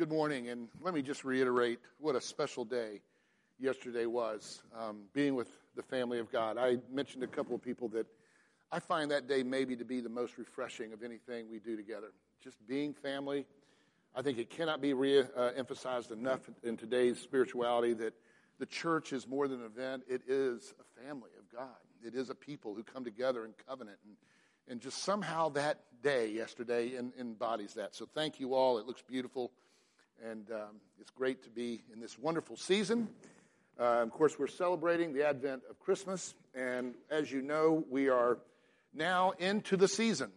Good morning, and let me just reiterate what a special day yesterday was, um, being with the family of God. I mentioned a couple of people that I find that day maybe to be the most refreshing of anything we do together. Just being family. I think it cannot be re uh, emphasized enough in today's spirituality that the church is more than an event, it is a family of God. It is a people who come together in covenant. And, and just somehow that day yesterday embodies that. So thank you all. It looks beautiful. And um, it's great to be in this wonderful season. Uh, of course, we're celebrating the advent of Christmas. And as you know, we are now into the season.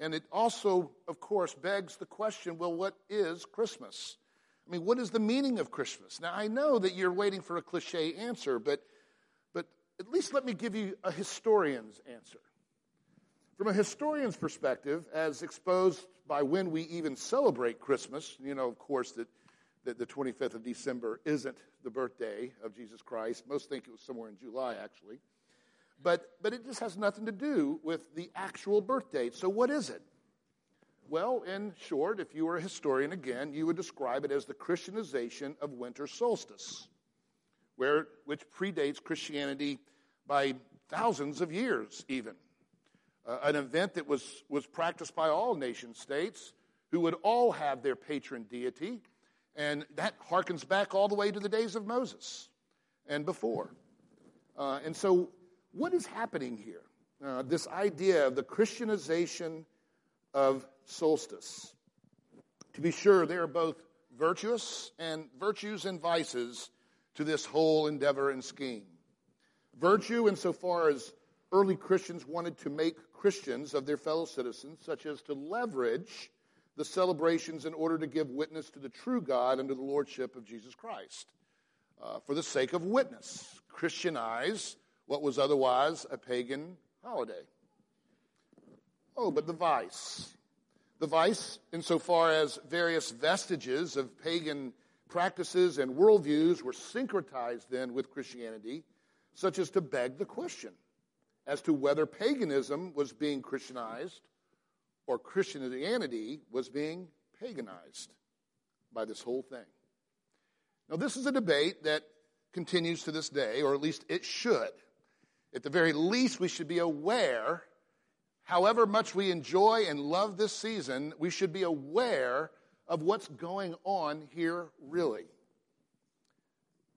And it also, of course, begs the question well, what is Christmas? I mean, what is the meaning of Christmas? Now, I know that you're waiting for a cliche answer, but, but at least let me give you a historian's answer. From a historian's perspective, as exposed by when we even celebrate Christmas, you know, of course, that, that the 25th of December isn't the birthday of Jesus Christ. Most think it was somewhere in July, actually. But, but it just has nothing to do with the actual birth date. So, what is it? Well, in short, if you were a historian again, you would describe it as the Christianization of winter solstice, where, which predates Christianity by thousands of years, even. Uh, an event that was, was practiced by all nation states who would all have their patron deity, and that harkens back all the way to the days of Moses and before. Uh, and so what is happening here? Uh, this idea of the Christianization of solstice. To be sure, there are both virtuous and virtues and vices to this whole endeavor and scheme. Virtue, insofar as early Christians wanted to make Christians of their fellow citizens, such as to leverage the celebrations in order to give witness to the true God to the Lordship of Jesus Christ. Uh, for the sake of witness, Christianize what was otherwise a pagan holiday. Oh, but the vice. The vice, insofar as various vestiges of pagan practices and worldviews were syncretized then with Christianity, such as to beg the question as to whether paganism was being Christianized or Christianity was being paganized by this whole thing. Now, this is a debate that continues to this day, or at least it should. At the very least, we should be aware, however much we enjoy and love this season, we should be aware of what's going on here, really.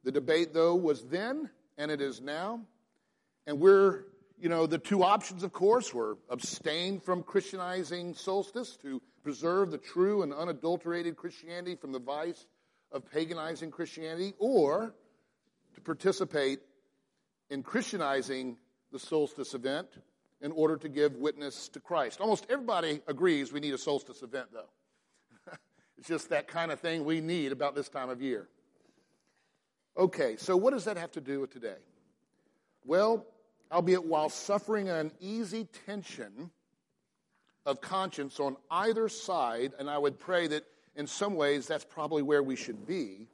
The debate, though, was then, and it is now. And we're, you know, the two options, of course, were abstain from Christianizing solstice to preserve the true and unadulterated Christianity from the vice of paganizing Christianity, or to participate in Christianizing the solstice event in order to give witness to Christ. Almost everybody agrees we need a solstice event, though. it's just that kind of thing we need about this time of year. Okay, so what does that have to do with today? Well, albeit while suffering an easy tension of conscience on either side, and I would pray that in some ways that's probably where we should be,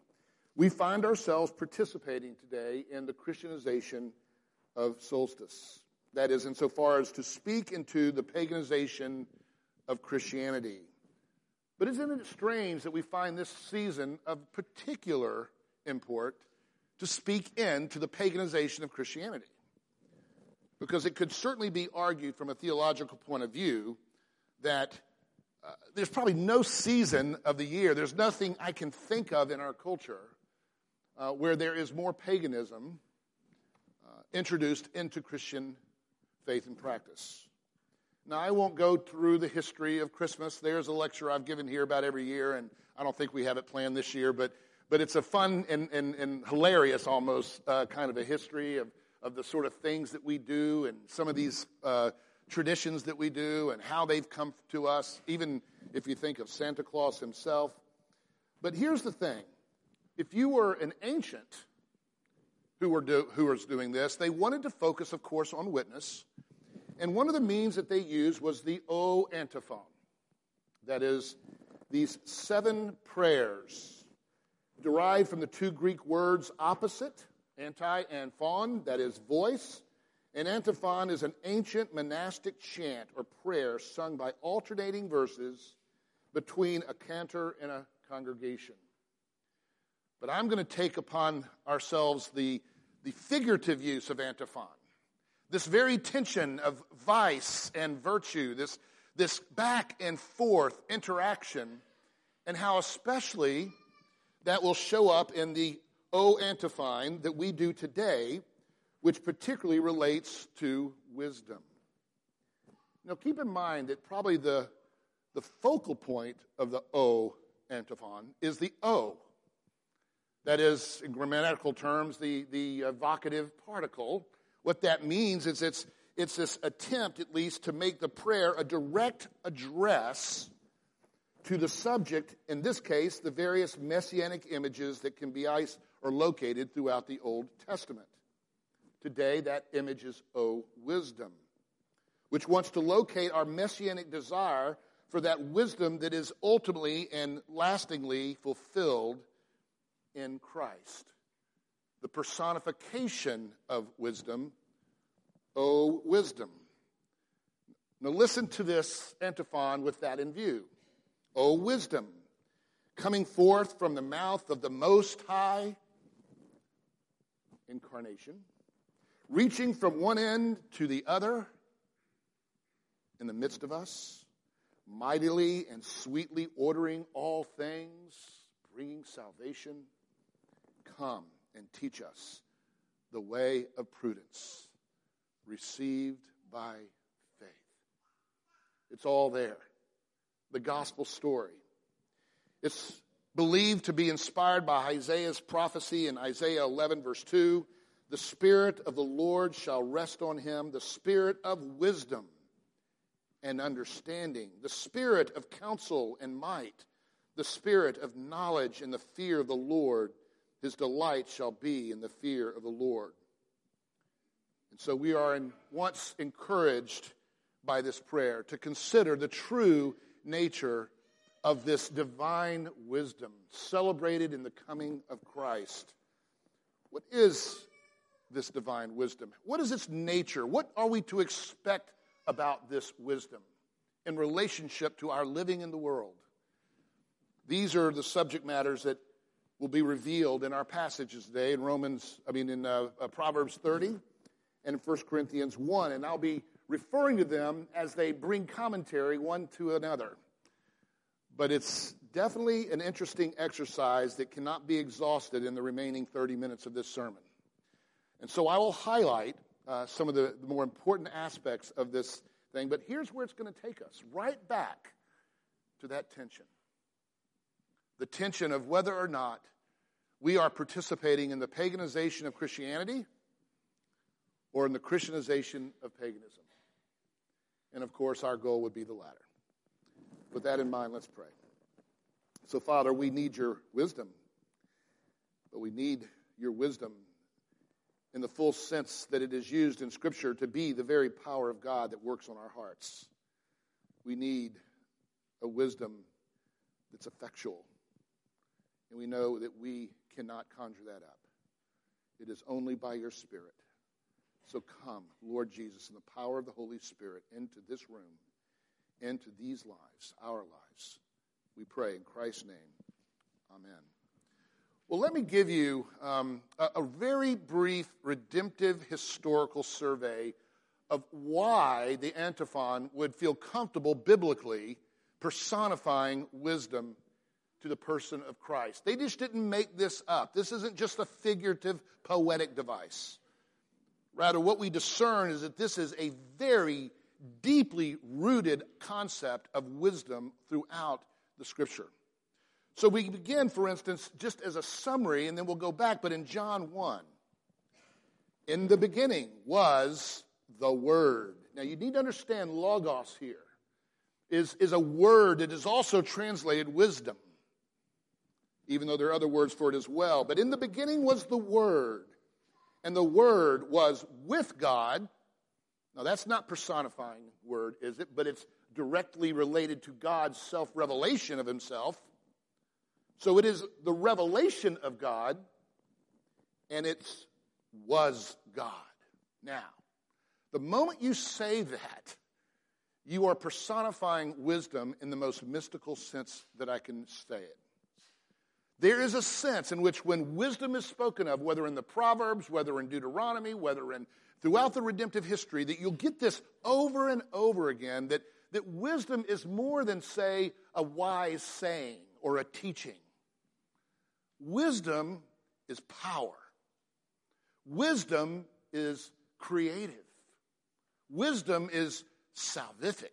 we find ourselves participating today in the Christianization of solstice. That is, insofar as to speak into the paganization of Christianity. But isn't it strange that we find this season of particular import to speak into the paganization of Christianity? Because it could certainly be argued from a theological point of view that uh, there's probably no season of the year, there's nothing I can think of in our culture uh, where there is more paganism uh, introduced into Christian faith and practice. Now, I won't go through the history of Christmas. There's a lecture I've given here about every year, and I don't think we have it planned this year, but, but it's a fun and, and, and hilarious almost uh, kind of a history of, of the sort of things that we do and some of these uh, traditions that we do and how they've come to us, even if you think of Santa Claus himself. But here's the thing if you were an ancient who, were do, who was doing this, they wanted to focus, of course, on witness. And one of the means that they used was the O antiphon. That is, these seven prayers derived from the two Greek words opposite, anti and phon, that is voice. An antiphon is an ancient monastic chant or prayer sung by alternating verses between a cantor and a congregation. But I'm going to take upon ourselves the, the figurative use of antiphon. This very tension of vice and virtue, this, this back and forth interaction, and how especially that will show up in the O antiphon that we do today, which particularly relates to wisdom. Now, keep in mind that probably the, the focal point of the O antiphon is the O. That is, in grammatical terms, the, the vocative particle. What that means is it's, it's this attempt, at least, to make the prayer a direct address to the subject, in this case, the various messianic images that can be or located throughout the Old Testament. Today, that image is O wisdom, which wants to locate our messianic desire for that wisdom that is ultimately and lastingly fulfilled in Christ. The personification of wisdom, O wisdom. Now, listen to this antiphon with that in view. O wisdom, coming forth from the mouth of the Most High, incarnation, reaching from one end to the other in the midst of us, mightily and sweetly ordering all things, bringing salvation. Come and teach us the way of prudence, received by faith. It's all there the gospel story. It's believed to be inspired by Isaiah's prophecy in Isaiah 11, verse 2. The Spirit of the Lord shall rest on him, the Spirit of wisdom and understanding, the Spirit of counsel and might, the Spirit of knowledge and the fear of the Lord. His delight shall be in the fear of the Lord. And so we are in, once encouraged by this prayer to consider the true nature of this divine wisdom celebrated in the coming of Christ. What is this divine wisdom? What is its nature? What are we to expect about this wisdom in relationship to our living in the world? These are the subject matters that will be revealed in our passages today in Romans, I mean, in uh, uh, Proverbs 30 and 1 Corinthians 1. And I'll be referring to them as they bring commentary one to another. But it's definitely an interesting exercise that cannot be exhausted in the remaining 30 minutes of this sermon. And so I will highlight uh, some of the, the more important aspects of this thing, but here's where it's going to take us right back to that tension the tension of whether or not we are participating in the paganization of Christianity or in the Christianization of paganism. And of course, our goal would be the latter. With that in mind, let's pray. So, Father, we need your wisdom, but we need your wisdom in the full sense that it is used in Scripture to be the very power of God that works on our hearts. We need a wisdom that's effectual, and we know that we cannot conjure that up. It is only by your Spirit. So come, Lord Jesus, in the power of the Holy Spirit, into this room, into these lives, our lives. We pray in Christ's name. Amen. Well, let me give you um, a, a very brief redemptive historical survey of why the antiphon would feel comfortable biblically personifying wisdom to the person of Christ. They just didn't make this up. This isn't just a figurative, poetic device. Rather, what we discern is that this is a very deeply rooted concept of wisdom throughout the scripture. So we begin, for instance, just as a summary, and then we'll go back, but in John 1, in the beginning was the Word. Now you need to understand logos here is, is a word that is also translated wisdom, even though there are other words for it as well. But in the beginning was the Word, and the Word was with God. Now, that's not personifying word, is it? But it's directly related to God's self revelation of Himself. So it is the revelation of God, and it was God. Now, the moment you say that, you are personifying wisdom in the most mystical sense that I can say it. There is a sense in which when wisdom is spoken of, whether in the Proverbs, whether in Deuteronomy, whether in throughout the redemptive history, that you'll get this over and over again that, that wisdom is more than, say, a wise saying or a teaching. Wisdom is power. Wisdom is creative. Wisdom is salvific.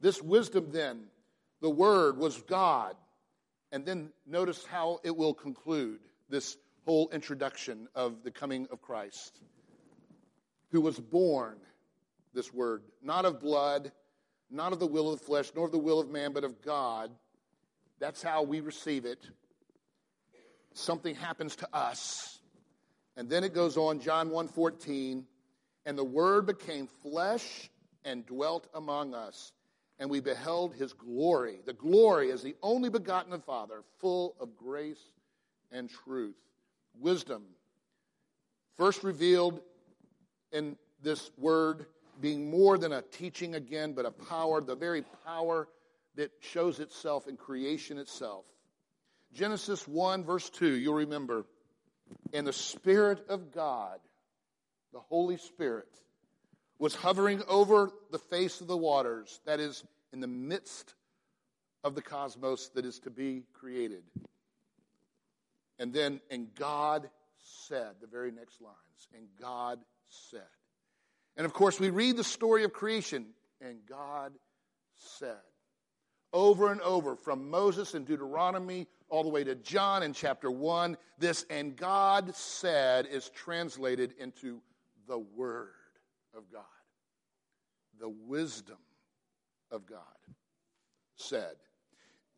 This wisdom, then, the Word was God. And then notice how it will conclude this whole introduction of the coming of Christ, who was born, this Word, not of blood, not of the will of the flesh, nor of the will of man, but of God. That's how we receive it. Something happens to us. And then it goes on, John 1:14, and the word became flesh and dwelt among us, and we beheld his glory. The glory as the only begotten of Father, full of grace and truth. Wisdom, first revealed in this word being more than a teaching again, but a power, the very power that shows itself in creation itself. Genesis 1, verse 2, you'll remember. And the Spirit of God, the Holy Spirit, was hovering over the face of the waters, that is, in the midst of the cosmos that is to be created. And then, and God said, the very next lines, and God said. And of course, we read the story of creation, and God said. Over and over, from Moses in Deuteronomy all the way to John in chapter 1, this and God said is translated into the Word of God, the wisdom of God said.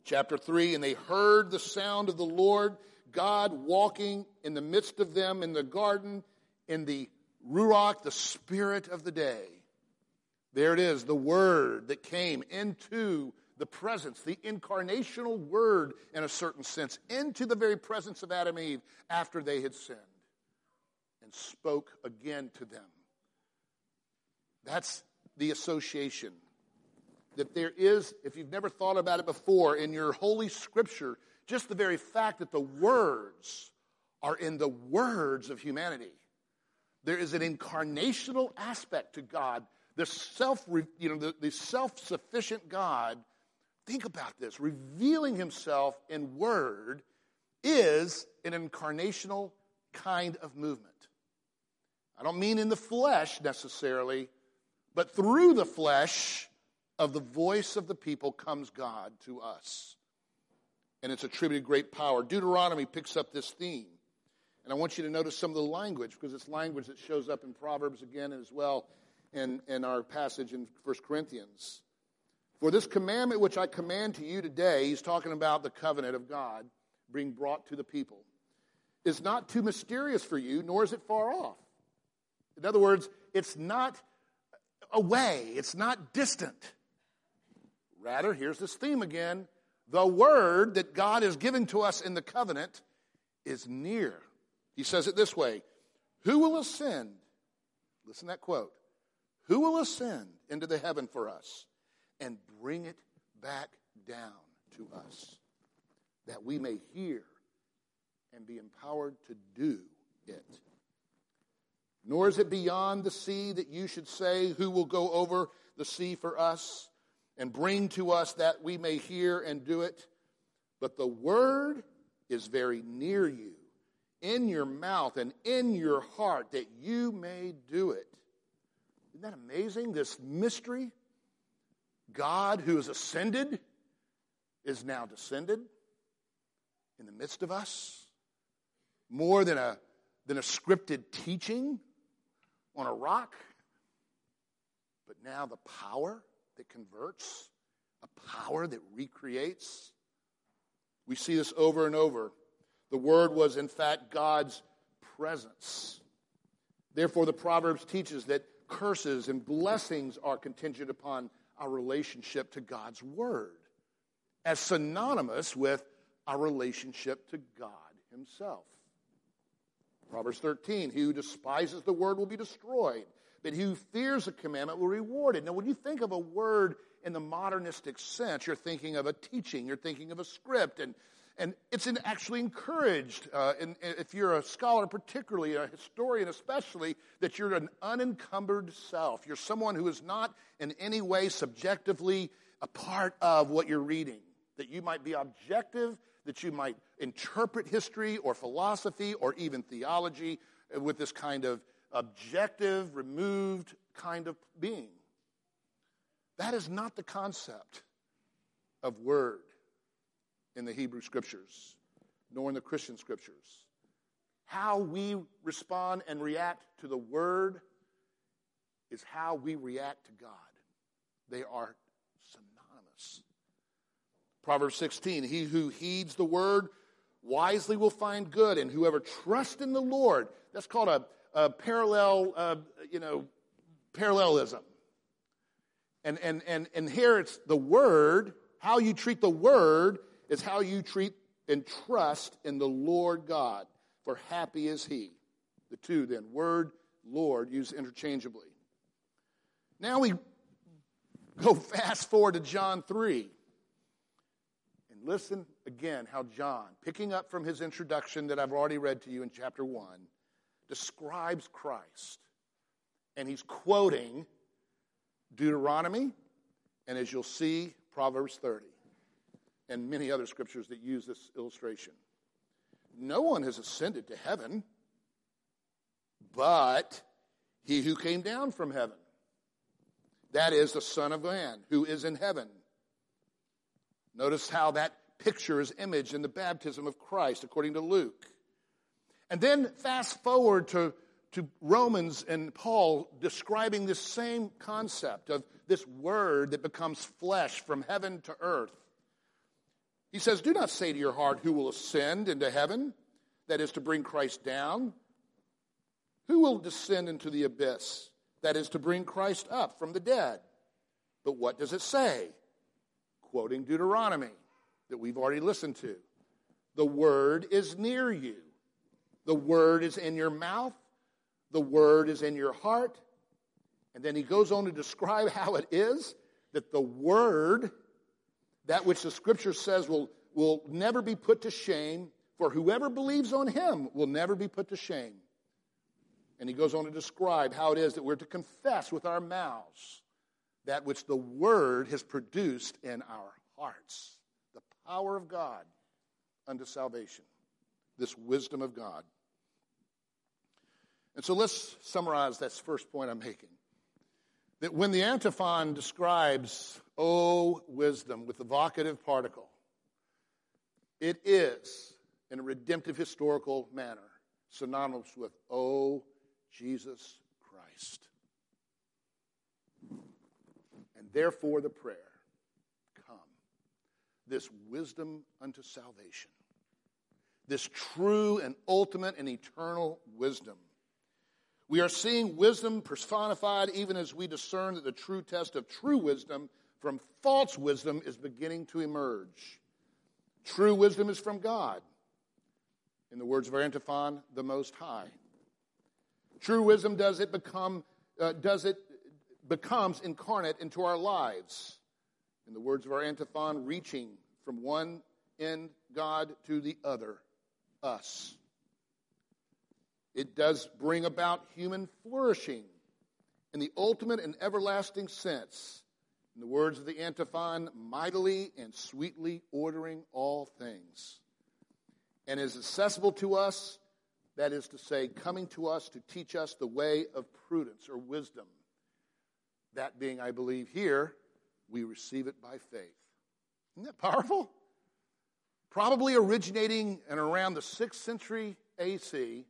Chapter 3 And they heard the sound of the Lord God walking in the midst of them in the garden in the Ruach, the Spirit of the day. There it is, the Word that came into the presence, the incarnational Word, in a certain sense, into the very presence of Adam and Eve after they had sinned and spoke again to them. That's the association. That there is, if you've never thought about it before, in your Holy Scripture, just the very fact that the words are in the words of humanity. There is an incarnational aspect to God, the self, you know, the, the self-sufficient God. Think about this: revealing Himself in word is an incarnational kind of movement. I don't mean in the flesh necessarily, but through the flesh of the voice of the people comes God to us. And it's attributed great power. Deuteronomy picks up this theme. And I want you to notice some of the language, because it's language that shows up in Proverbs again as well in, in our passage in 1 Corinthians. For this commandment which I command to you today, he's talking about the covenant of God being brought to the people, is not too mysterious for you, nor is it far off. In other words, it's not away, it's not distant. Rather, here's this theme again the word that God is giving to us in the covenant is near. He says it this way Who will ascend? Listen to that quote. Who will ascend into the heaven for us and bring it back down to us that we may hear and be empowered to do it? Nor is it beyond the sea that you should say, Who will go over the sea for us and bring to us that we may hear and do it? But the word is very near you, in your mouth and in your heart, that you may do it. Isn't that amazing? This mystery? God who is ascended is now descended in the midst of us. More than a, than a scripted teaching on a rock, but now the power that converts, a power that recreates. We see this over and over. The Word was, in fact, God's presence. Therefore, the Proverbs teaches that curses and blessings are contingent upon our relationship to God's Word, as synonymous with our relationship to God Himself. Proverbs 13, he who despises the word will be destroyed, but he who fears the commandment will reward it. Now, when you think of a word in the modernistic sense, you're thinking of a teaching, you're thinking of a script, and, And it's actually encouraged, uh, in, if you're a scholar, particularly a historian especially, that you're an unencumbered self. You're someone who is not in any way subjectively a part of what you're reading. That you might be objective, that you might interpret history or philosophy or even theology with this kind of objective, removed kind of being. That is not the concept of word in the Hebrew scriptures, nor in the Christian scriptures. How we respond and react to the word is how we react to God. They are synonymous. Proverbs 16 He who heeds the word wisely will find good, and whoever trusts in the Lord, that's called a, a parallel, uh, you know, parallelism. And, and, and, and here it's the word, how you treat the word is how you treat and trust in the Lord God, for happy is he. The two then, word, Lord, used interchangeably. Now we go fast forward to John 3. And listen again how John, picking up from his introduction that I've already read to you in chapter 1, describes Christ. And he's quoting Deuteronomy, and as you'll see, Proverbs 30 and many other scriptures that use this illustration. No one has ascended to heaven but he who came down from heaven. That is the Son of Man who is in heaven. Notice how that picture is imaged in the baptism of Christ according to Luke. And then fast forward to, to Romans and Paul describing this same concept of this word that becomes flesh from heaven to earth. He says, Do not say to your heart, Who will ascend into heaven? That is to bring Christ down. Who will descend into the abyss? That is to bring Christ up from the dead. But what does it say? Quoting Deuteronomy that we've already listened to. The word is near you. The word is in your mouth. The word is in your heart. And then he goes on to describe how it is that the word that which the scripture says will, will never be put to shame, for whoever believes on him will never be put to shame. And he goes on to describe how it is that we're to confess with our mouths that which the word has produced in our hearts the power of God unto salvation, this wisdom of God. And so let's summarize that first point I'm making that when the antiphon describes, O wisdom, with the vocative particle, it is, in a redemptive historical manner, synonymous with, O Jesus Christ. And therefore the prayer, come, this wisdom unto salvation, this true and ultimate and eternal wisdom we are seeing wisdom personified even as we discern that the true test of true wisdom from false wisdom is beginning to emerge. True wisdom is from God. In the words of our antiphon, the Most High. True wisdom does it become uh, does it becomes incarnate into our lives. In the words of our antiphon, reaching from one end God to the other, us. It does bring about human flourishing in the ultimate and everlasting sense. In the words of the antiphon, mightily and sweetly ordering all things. And is accessible to us, that is to say, coming to us to teach us the way of prudence or wisdom. That being, I believe, here, we receive it by faith. Isn't that powerful? Probably originating in around the 6th century AC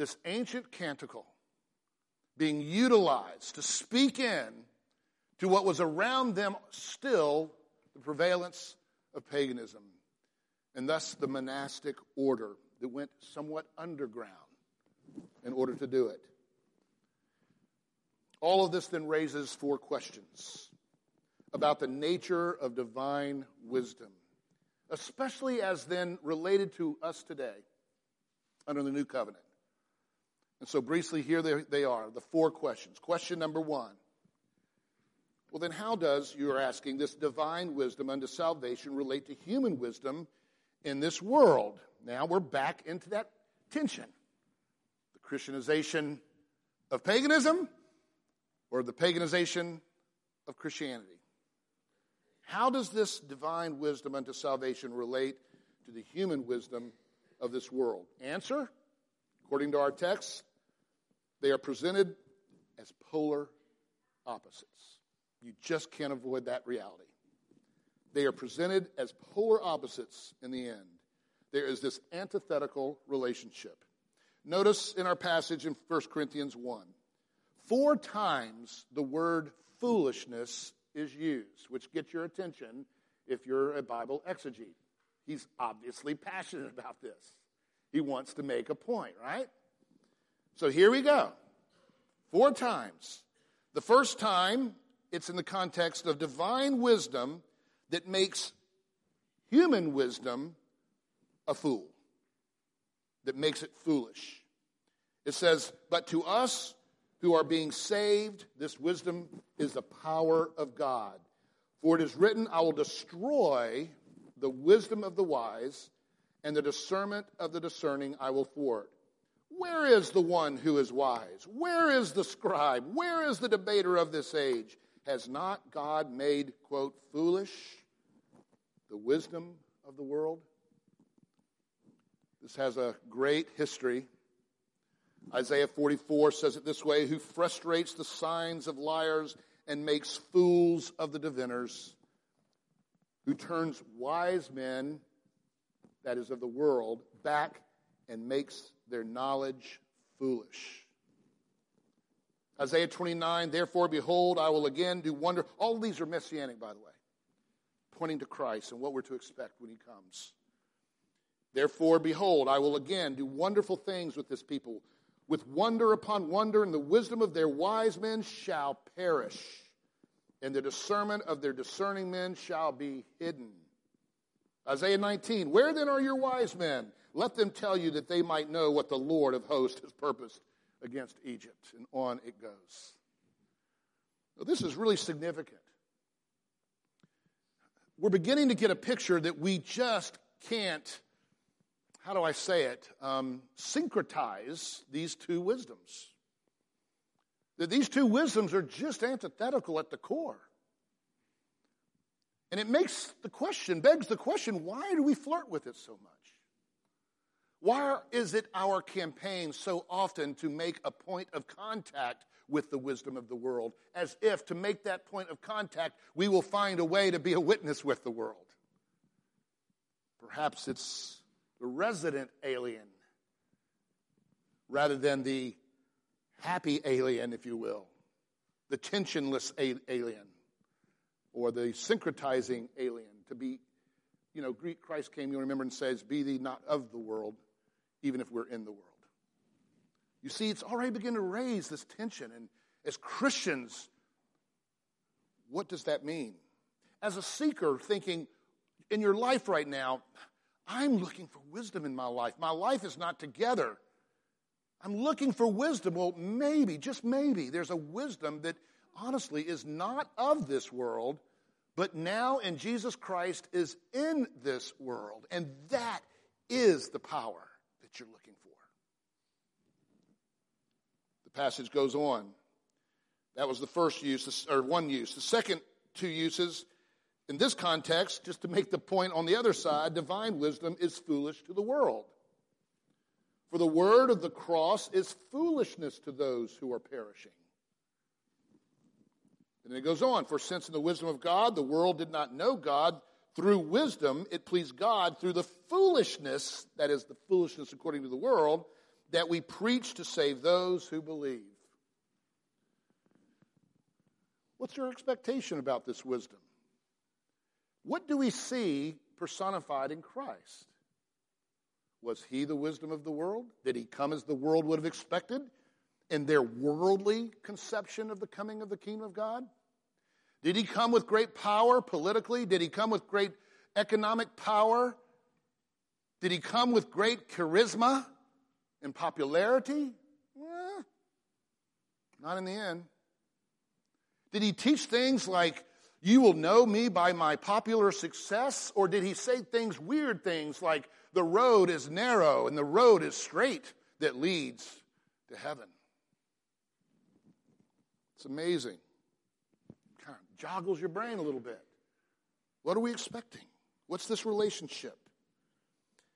this ancient canticle being utilized to speak in to what was around them still the prevalence of paganism, and thus the monastic order that went somewhat underground in order to do it. All of this then raises four questions about the nature of divine wisdom, especially as then related to us today under the new covenant. And so, briefly, here they, they are the four questions. Question number one. Well, then, how does, you're asking, this divine wisdom unto salvation relate to human wisdom in this world. Now we're back into that tension. The Christianization of paganism or the paganization of Christianity. How does this divine wisdom unto salvation relate to the human wisdom of this world? Answer, according to our text, they are presented as polar opposites. You just can't avoid that reality. They are presented as polar opposites in the end. There is this antithetical relationship. Notice in our passage in 1 Corinthians 1, four times the word foolishness is used, which gets your attention if you're a Bible exegete. He's obviously passionate about this. He wants to make a point, right? So here we go. Four times. The first time, it's in the context of divine wisdom that makes human wisdom a fool, that makes it foolish. It says, But to us who are being saved, this wisdom is the power of God. For it is written, I will destroy the wisdom of the wise, and the discernment of the discerning I will thwart. Where is the one who is wise? Where is the scribe? Where is the debater of this age? Has not God made, quote, foolish the wisdom of the world? This has a great history. Isaiah 44 says it this way Who frustrates the signs of liars and makes fools of the diviners, who turns wise men, that is of the world, back and makes their knowledge foolish. Isaiah 29, therefore, behold, I will again do wonder. All these are messianic, by the way, pointing to Christ and what we're to expect when he comes. Therefore, behold, I will again do wonderful things with this people. With wonder upon wonder, and the wisdom of their wise men shall perish, and the discernment of their discerning men shall be hidden. Isaiah 19, where then are your wise men? Let them tell you that they might know what the Lord of hosts has purposed against Egypt. And on it goes. Now, this is really significant. We're beginning to get a picture that we just can't how do I say it, um, syncretize these two wisdoms. That these two wisdoms are just antithetical at the core. And it makes the question, begs the question, why do we flirt with it so much? Why is it our campaign so often to make a point of contact with the wisdom of the world, as if to make that point of contact, we will find a way to be a witness with the world? Perhaps it's the resident alien rather than the happy alien, if you will, the tensionless alien or the syncretizing alien. To be, you know, Greek Christ came, you remember, and says, Be thee not of the world, even if we're in the world. You see, it's already beginning to raise this tension. And as Christians, what does that mean? As a seeker, thinking in your life right now, I'm looking for wisdom in my life. My life is not together. I'm looking for wisdom. Well, maybe, just maybe, there's a wisdom that honestly is not of this world, but now in Jesus Christ is in this world. And that is the power that you're looking for. The passage goes on. That was the first use, or one use. The second two uses in this context, just to make the point on the other side, divine wisdom is foolish to the world. For the word of the cross is foolishness to those who are perishing. And it goes on, for since in the wisdom of God the world did not know God, through wisdom it pleased God through the foolishness, that is the foolishness according to the world, that we preach to save those who believe. What's your expectation about this wisdom? What do we see personified in Christ? Was he the wisdom of the world? Did he come as the world would have expected in their worldly conception of the coming of the kingdom of God? Did he come with great power politically? Did he come with great economic power? Did he come with great charisma and popularity? Eh, not in the end. Did he teach things like You will know me by my popular success? Or did he say things, weird things like, the road is narrow and the road is straight that leads to heaven? It's amazing. Joggles your brain a little bit. What are we expecting? What's this relationship?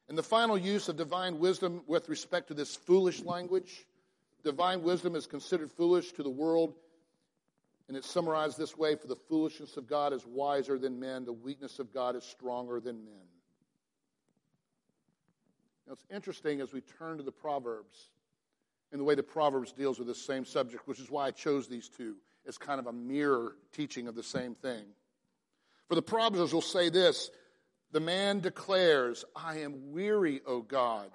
And the final use of divine wisdom with respect to this foolish language divine wisdom is considered foolish to the world and it's summarized this way For the foolishness of God is wiser than men, the weakness of God is stronger than men. Now, it's interesting as we turn to the Proverbs and the way the Proverbs deals with this same subject, which is why I chose these two as kind of a mirror teaching of the same thing. For the Proverbs will say this The man declares, I am weary, O God.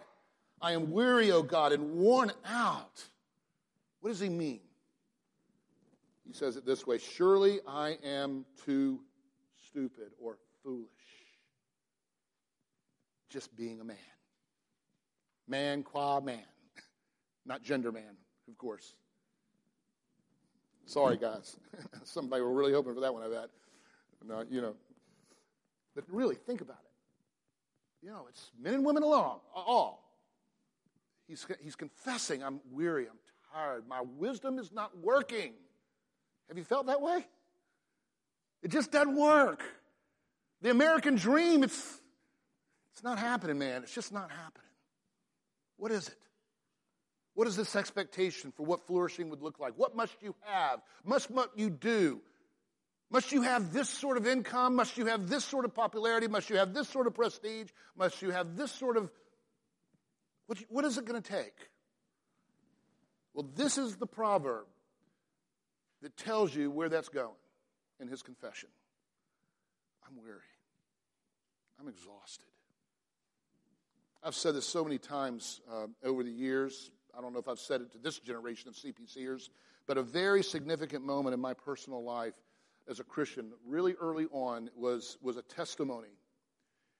I am weary, O God, and worn out. What does he mean? He says it this way Surely I am too stupid or foolish. Just being a man. Man qua man. Not gender man, of course. Sorry, guys. Somebody were really hoping for that one, I bet. No, you know. But really, think about it. You know, it's men and women along, all. He's, he's confessing, I'm weary, I'm tired, my wisdom is not working. Have you felt that way? It just doesn't work. The American dream, it's, it's not happening, man. It's just not happening. What is it? What is this expectation for what flourishing would look like? What must you have? Must you do? Must you have this sort of income? Must you have this sort of popularity? Must you have this sort of prestige? Must you have this sort of. What, what is it going to take? Well, this is the proverb that tells you where that's going in his confession. I'm weary. I'm exhausted. I've said this so many times uh, over the years. I don't know if I've said it to this generation of CPCers, but a very significant moment in my personal life as a Christian, really early on, was, was a testimony.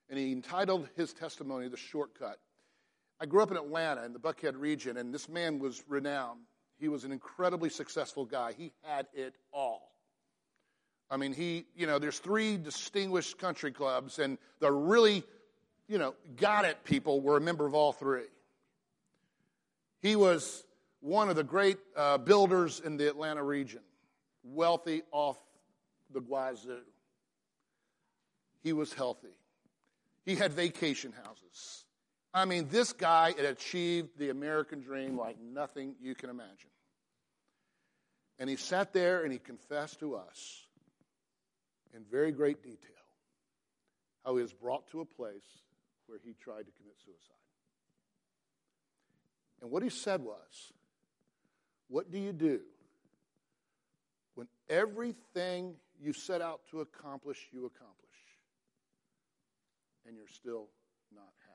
And he entitled his testimony The Shortcut. I grew up in Atlanta in the Buckhead region, and this man was renowned. He was an incredibly successful guy. He had it all. I mean, he, you know, there's three distinguished country clubs, and the really, you know, got it people were a member of all three. He was one of the great uh, builders in the Atlanta region, wealthy off the wazoo. He was healthy. He had vacation houses. I mean, this guy had achieved the American dream like nothing you can imagine. And he sat there and he confessed to us in very great detail how he was brought to a place where he tried to commit suicide. And what he said was, What do you do when everything you set out to accomplish, you accomplish, and you're still not happy?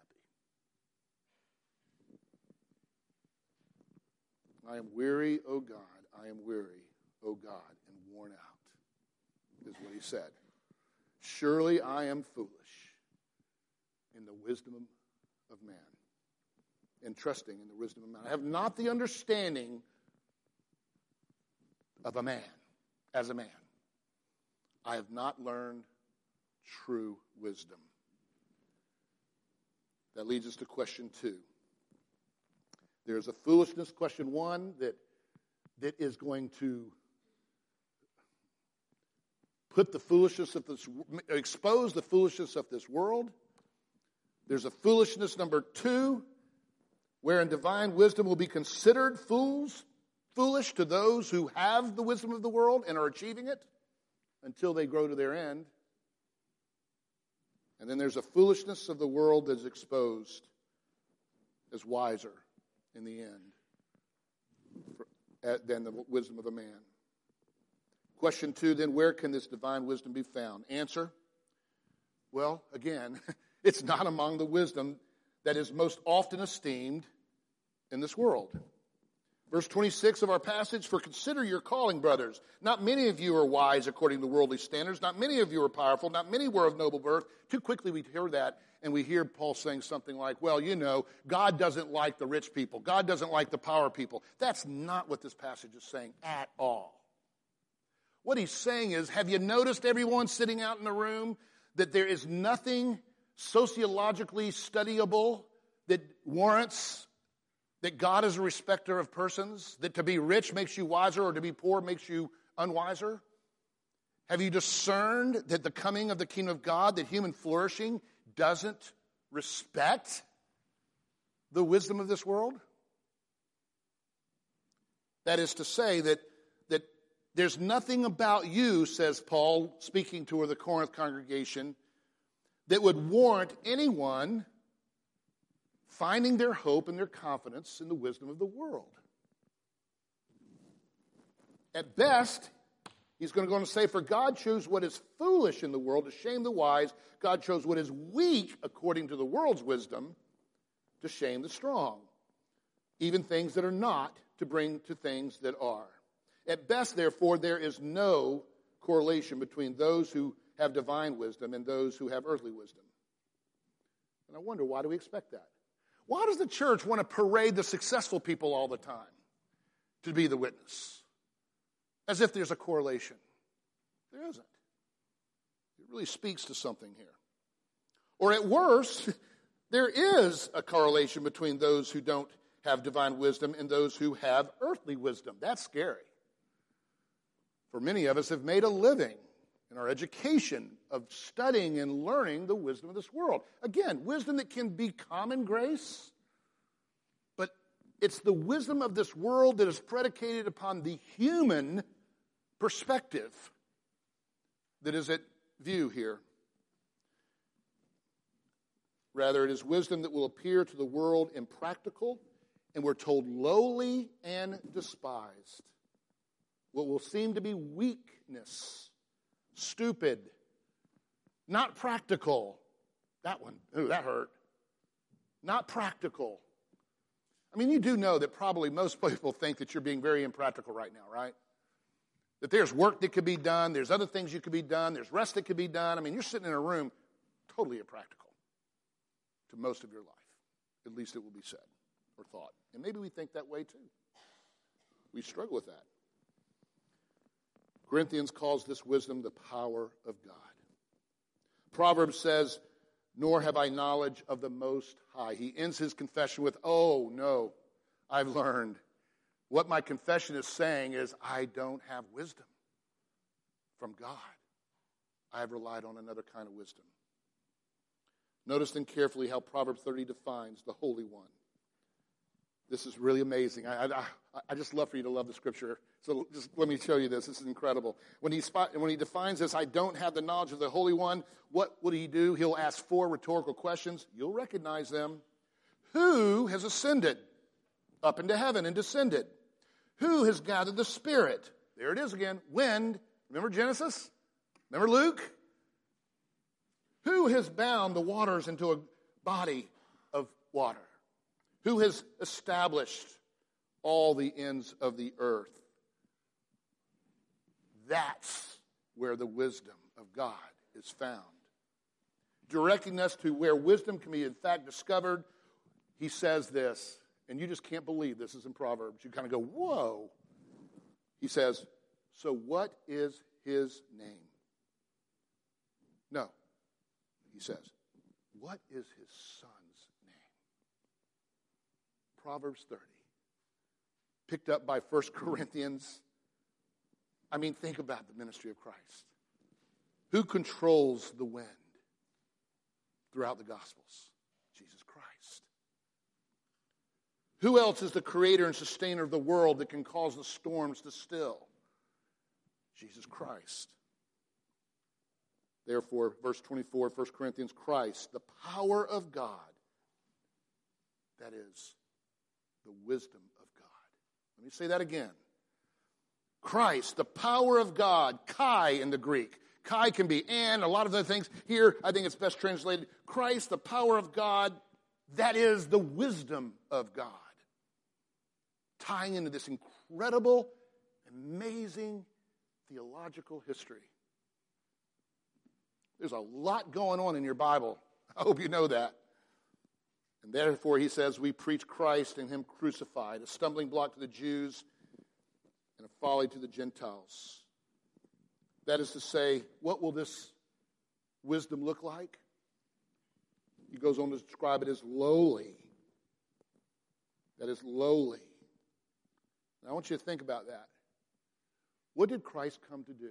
I am weary, O God, I am weary, O God, and worn out, is what he said. Surely I am foolish in the wisdom of man, and trusting in the wisdom of man. I have not the understanding of a man as a man. I have not learned true wisdom. That leads us to question two. There's a foolishness, question one, that, that is going to put the foolishness of this, expose the foolishness of this world. There's a foolishness number two, wherein divine wisdom will be considered fools, foolish to those who have the wisdom of the world and are achieving it until they grow to their end. And then there's a foolishness of the world that's exposed as wiser in the end uh, than the wisdom of a man. Question two then, where can this divine wisdom be found? Answer well, again, it's not among the wisdom that is most often esteemed in this world. Verse 26 of our passage, for consider your calling, brothers. Not many of you are wise according to worldly standards. Not many of you are powerful. Not many were of noble birth. Too quickly we hear that and we hear Paul saying something like, well, you know, God doesn't like the rich people. God doesn't like the power people. That's not what this passage is saying at all. What he's saying is, have you noticed everyone sitting out in the room that there is nothing sociologically studyable that warrants that God is a respecter of persons, that to be rich makes you wiser or to be poor makes you unwiser? Have you discerned that the coming of the kingdom of God, that human flourishing doesn't respect the wisdom of this world? That is to say that, that there's nothing about you, says Paul, speaking to the Corinth congregation, that would warrant anyone finding their hope and their confidence in the wisdom of the world. At best, he's going to go on to say, For God chose what is foolish in the world to shame the wise. God chose what is weak according to the world's wisdom to shame the strong. Even things that are not to bring to things that are. At best, therefore, there is no correlation between those who have divine wisdom and those who have earthly wisdom. And I wonder, why do we expect that? Why does the church want to parade the successful people all the time to be the witness? As if there's a correlation. There isn't. It really speaks to something here. Or at worst, there is a correlation between those who don't have divine wisdom and those who have earthly wisdom. That's scary. For many of us have made a living in our education of studying and learning the wisdom of this world. Again, wisdom that can be common grace, but it's the wisdom of this world that is predicated upon the human perspective that is at view here. Rather, it is wisdom that will appear to the world impractical and we're told lowly and despised. What will seem to be weakness, stupid, not practical. That one, ooh, that hurt. Not practical. I mean, you do know that probably most people think that you're being very impractical right now, right? That there's work that could be done, there's other things you could be done, there's rest that could be done. I mean, you're sitting in a room totally impractical to most of your life. At least it will be said or thought. And maybe we think that way too. We struggle with that. Corinthians calls this wisdom the power of God. Proverbs says, Nor have I knowledge of the Most High. He ends his confession with, Oh, no, I've learned. What my confession is saying is, I don't have wisdom from God. I have relied on another kind of wisdom. Notice then carefully how Proverbs 30 defines the Holy One. This is really amazing. I, I, I, just love for you to love the scripture. So just let me show you this. This is incredible. When he, spot, when he defines this, I don't have the knowledge of the Holy One, what would he do? He'll ask four rhetorical questions. You'll recognize them. Who has ascended up into heaven and descended? Who has gathered the Spirit? There it is again. Wind. Remember Genesis? Remember Luke? Who has bound the waters into a body of water? Who has established all the ends of the earth? That's where the wisdom of God is found. Directing us to where wisdom can be, in fact, discovered, he says this, and you just can't believe this is in Proverbs. You kind of go, whoa. He says, So what is his name? No. He says, What is his son? Proverbs 30, picked up by 1 Corinthians. I mean, think about the ministry of Christ. Who controls the wind throughout the Gospels? Jesus Christ. Who else is the creator and sustainer of the world that can cause the storms to still? Jesus Christ. Therefore, verse 24, 1 Corinthians, Christ, the power of God, that is, the wisdom of God. Let me say that again. Christ, the power of God, Kai in the Greek. Kai can be and, a lot of other things. Here, I think it's best translated Christ, the power of God, that is the wisdom of God. Tying into this incredible, amazing theological history. There's a lot going on in your Bible. I hope you know that. And therefore, he says, we preach Christ and him crucified, a stumbling block to the Jews and a folly to the Gentiles. That is to say, what will this wisdom look like? He goes on to describe it as lowly. That is lowly. I want you to think about that. What did Christ come to do?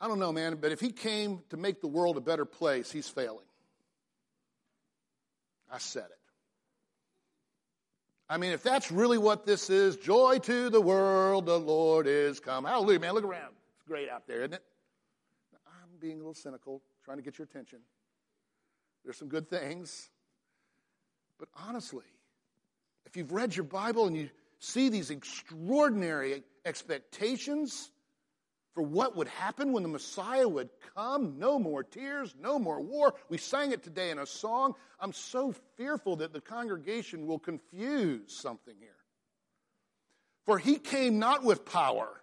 I don't know, man, but if he came to make the world a better place, he's failing. I said it. I mean, if that's really what this is, joy to the world, the Lord is come. Hallelujah, man. Look around. It's great out there, isn't it? I'm being a little cynical, trying to get your attention. There's some good things. But honestly, if you've read your Bible and you see these extraordinary expectations for what would happen when the Messiah would come. No more tears, no more war. We sang it today in a song. I'm so fearful that the congregation will confuse something here. For he came not with power,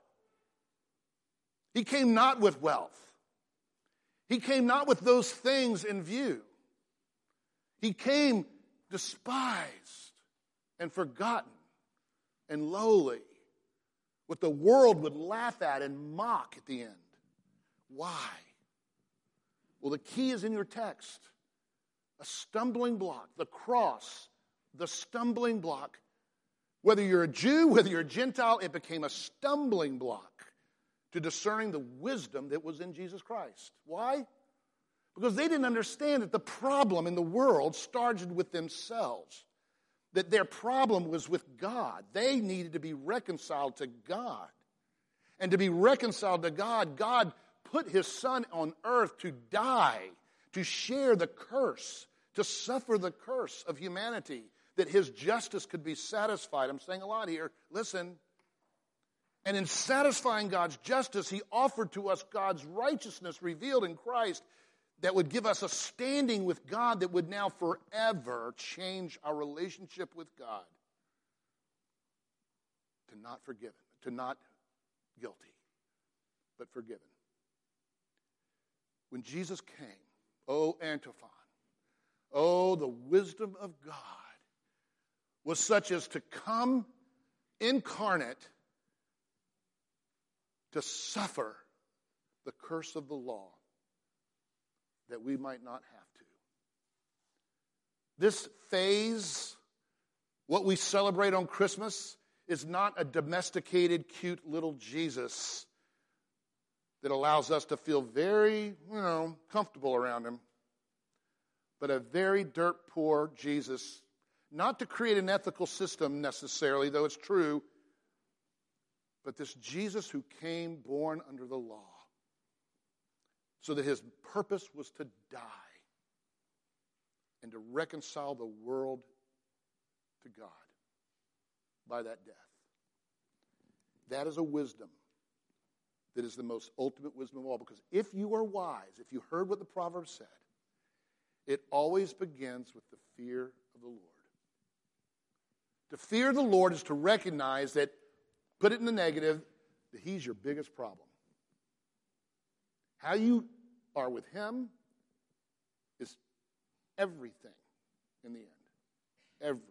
he came not with wealth, he came not with those things in view. He came despised and forgotten and lowly what the world would laugh at and mock at the end. Why? Well, the key is in your text a stumbling block, the cross, the stumbling block. Whether you're a Jew, whether you're a Gentile, it became a stumbling block to discerning the wisdom that was in Jesus Christ. Why? Because they didn't understand that the problem in the world started with themselves that their problem was with God. They needed to be reconciled to God. And to be reconciled to God, God put his son on earth to die, to share the curse, to suffer the curse of humanity, that his justice could be satisfied. I'm saying a lot here. Listen. And in satisfying God's justice, he offered to us God's righteousness revealed in Christ that would give us a standing with God that would now forever change our relationship with God to not forgiven, to not guilty, but forgiven. When Jesus came, oh, Antiphon, oh, the wisdom of God was such as to come incarnate to suffer the curse of the law that we might not have to. This phase, what we celebrate on Christmas, is not a domesticated, cute little Jesus that allows us to feel very, you know, comfortable around him, but a very dirt poor Jesus, not to create an ethical system necessarily, though it's true, but this Jesus who came born under the law so that his purpose was to die and to reconcile the world to God by that death. That is a wisdom that is the most ultimate wisdom of all. Because if you are wise, if you heard what the proverb said, it always begins with the fear of the Lord. To fear the Lord is to recognize that, put it in the negative, that He's your biggest problem. How you are with Him is everything in the end. Everything.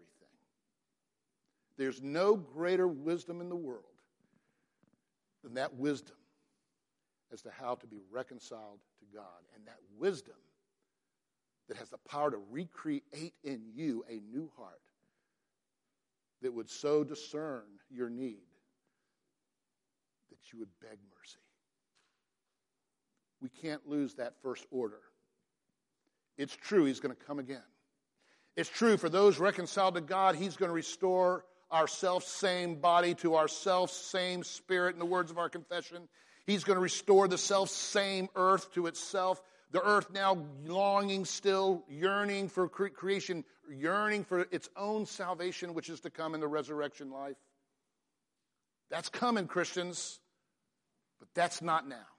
There's no greater wisdom in the world than that wisdom as to how to be reconciled to God. And that wisdom that has the power to recreate in you a new heart that would so discern your need that you would beg mercy we can't lose that first order. It's true, He's going to come again. It's true, for those reconciled to God, He's going to restore our self same body to our self same spirit, in the words of our confession. He's going to restore the self same earth to itself. The earth now longing still, yearning for cre- creation, yearning for its own salvation, which is to come in the resurrection life. That's coming, Christians, but that's not now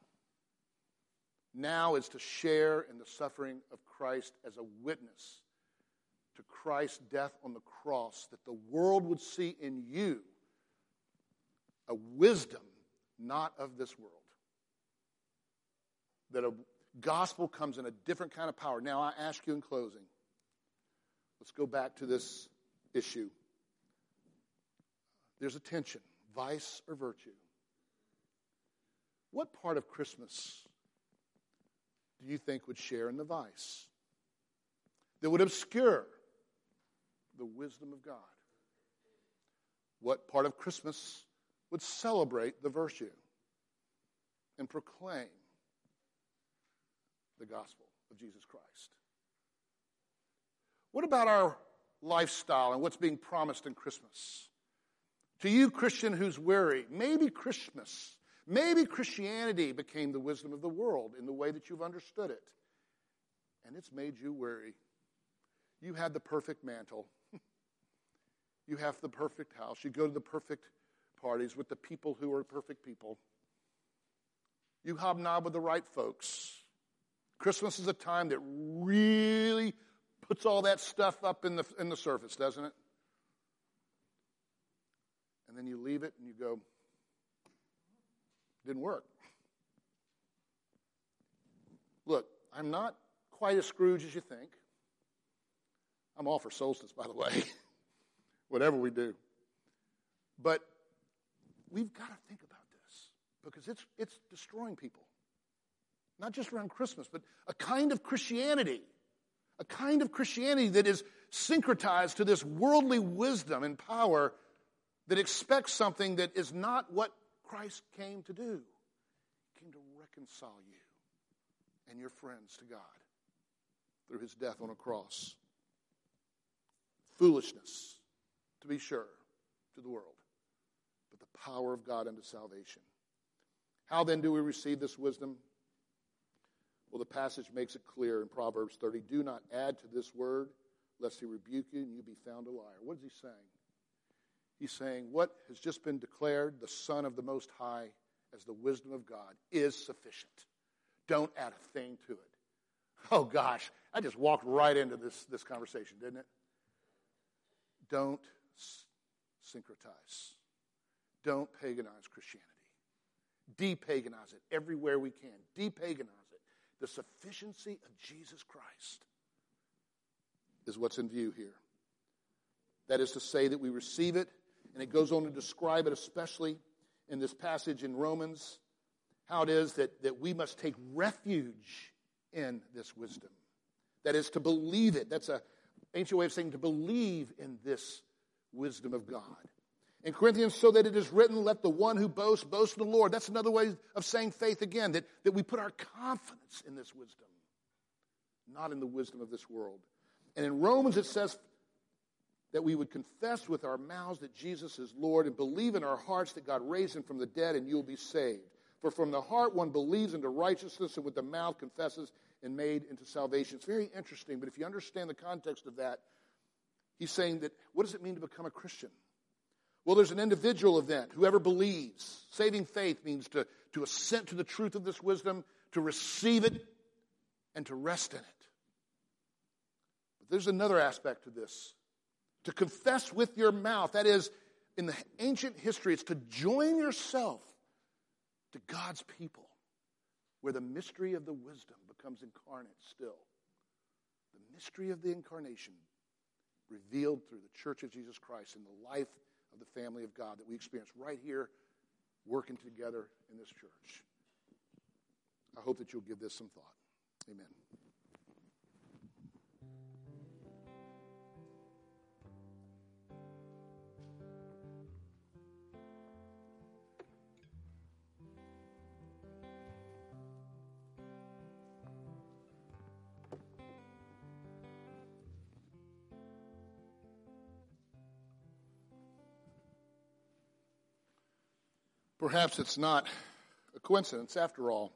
now is to share in the suffering of Christ as a witness to Christ's death on the cross, that the world would see in you a wisdom not of this world. That a gospel comes in a different kind of power. Now, I ask you in closing, let's go back to this issue. There's a tension vice or virtue. What part of Christmas do you think would share in the vice that would obscure the wisdom of God? What part of Christmas would celebrate the virtue and proclaim the gospel of Jesus Christ? What about our lifestyle and what's being promised in Christmas? To you, Christian who's weary, maybe Christmas, maybe Christianity became the wisdom of the world in the way that you've understood it. And it's made you weary. You had the perfect mantel. you have the perfect house. You go to the perfect parties with the people who are perfect people. You hobnob with the right folks. Christmas is a time that really puts all that stuff up in the, in the surface, doesn't it? And then you leave it and you go, didn't work. Look, I'm not quite as Scrooge as you think. I'm all for solstice, by the way, whatever we do. But we've got to think about this because it's, it's destroying people. Not just around Christmas, but a kind of Christianity a kind of Christianity that is syncretized to this worldly wisdom and power that expects something that is not what Christ came to do. He came to reconcile you and your friends to God through his death on a cross. Foolishness, to be sure, to the world, but the power of God unto salvation. How then do we receive this wisdom? Well, the passage makes it clear in Proverbs 30 do not add to this word, lest he rebuke you and you be found a liar. What is he saying? He's saying what has just been declared, the Son of the Most High, as the wisdom of God, is sufficient. Don't add a thing to it. Oh gosh, I just walked right into this, this conversation, didn't it? Don't syncretize. Don't paganize Christianity. Depaganize it everywhere we can. Depaganize it. the sufficiency of Jesus Christ is what's in view here. That is to say, that we receive it, and it goes on to describe it, especially in this passage in Romans, how it is that, that we must take refuge in this wisdom. That is to believe it. That's an ancient way of saying to believe in this wisdom of God. In Corinthians, so that it is written, let the one who boasts boast in the Lord. That's another way of saying faith again, that, that we put our confidence in this wisdom, not in the wisdom of this world. And in Romans, it says that we would confess with our mouths that Jesus is Lord and believe in our hearts that God raised him from the dead and you'll be saved. For from the heart one believes into righteousness and with the mouth confesses and made into salvation. It's very interesting, but if you understand the context of that, he's saying that what does it mean to become a Christian? Well, there's an individual event. Whoever believes. Saving faith means to, to assent to the truth of this wisdom, to receive it, and to rest in it. But there's another aspect to this. To confess with your mouth, that is, in the ancient history, it's to join yourself to God's people, where the mystery of the wisdom becomes incarnate still. The mystery of the incarnation revealed through the church of Jesus Christ in the life of the family of God that we experience right here working together in this church. I hope that you'll give this some thought. Amen. Perhaps it's not a coincidence, after all,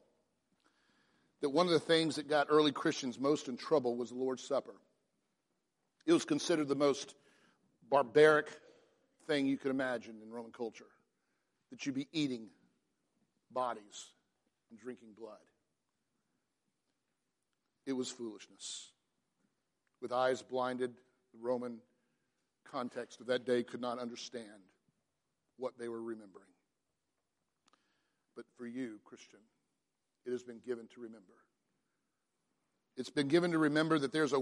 that one of the things that got early Christians most in trouble was the Lord's Supper. It was considered the most barbaric thing you could imagine in Roman culture that you'd be eating bodies and drinking blood. It was foolishness. With eyes blinded, the Roman context of that day could not understand what they were remembering but for you, Christian, it has been given to remember. It's been given to remember that there's a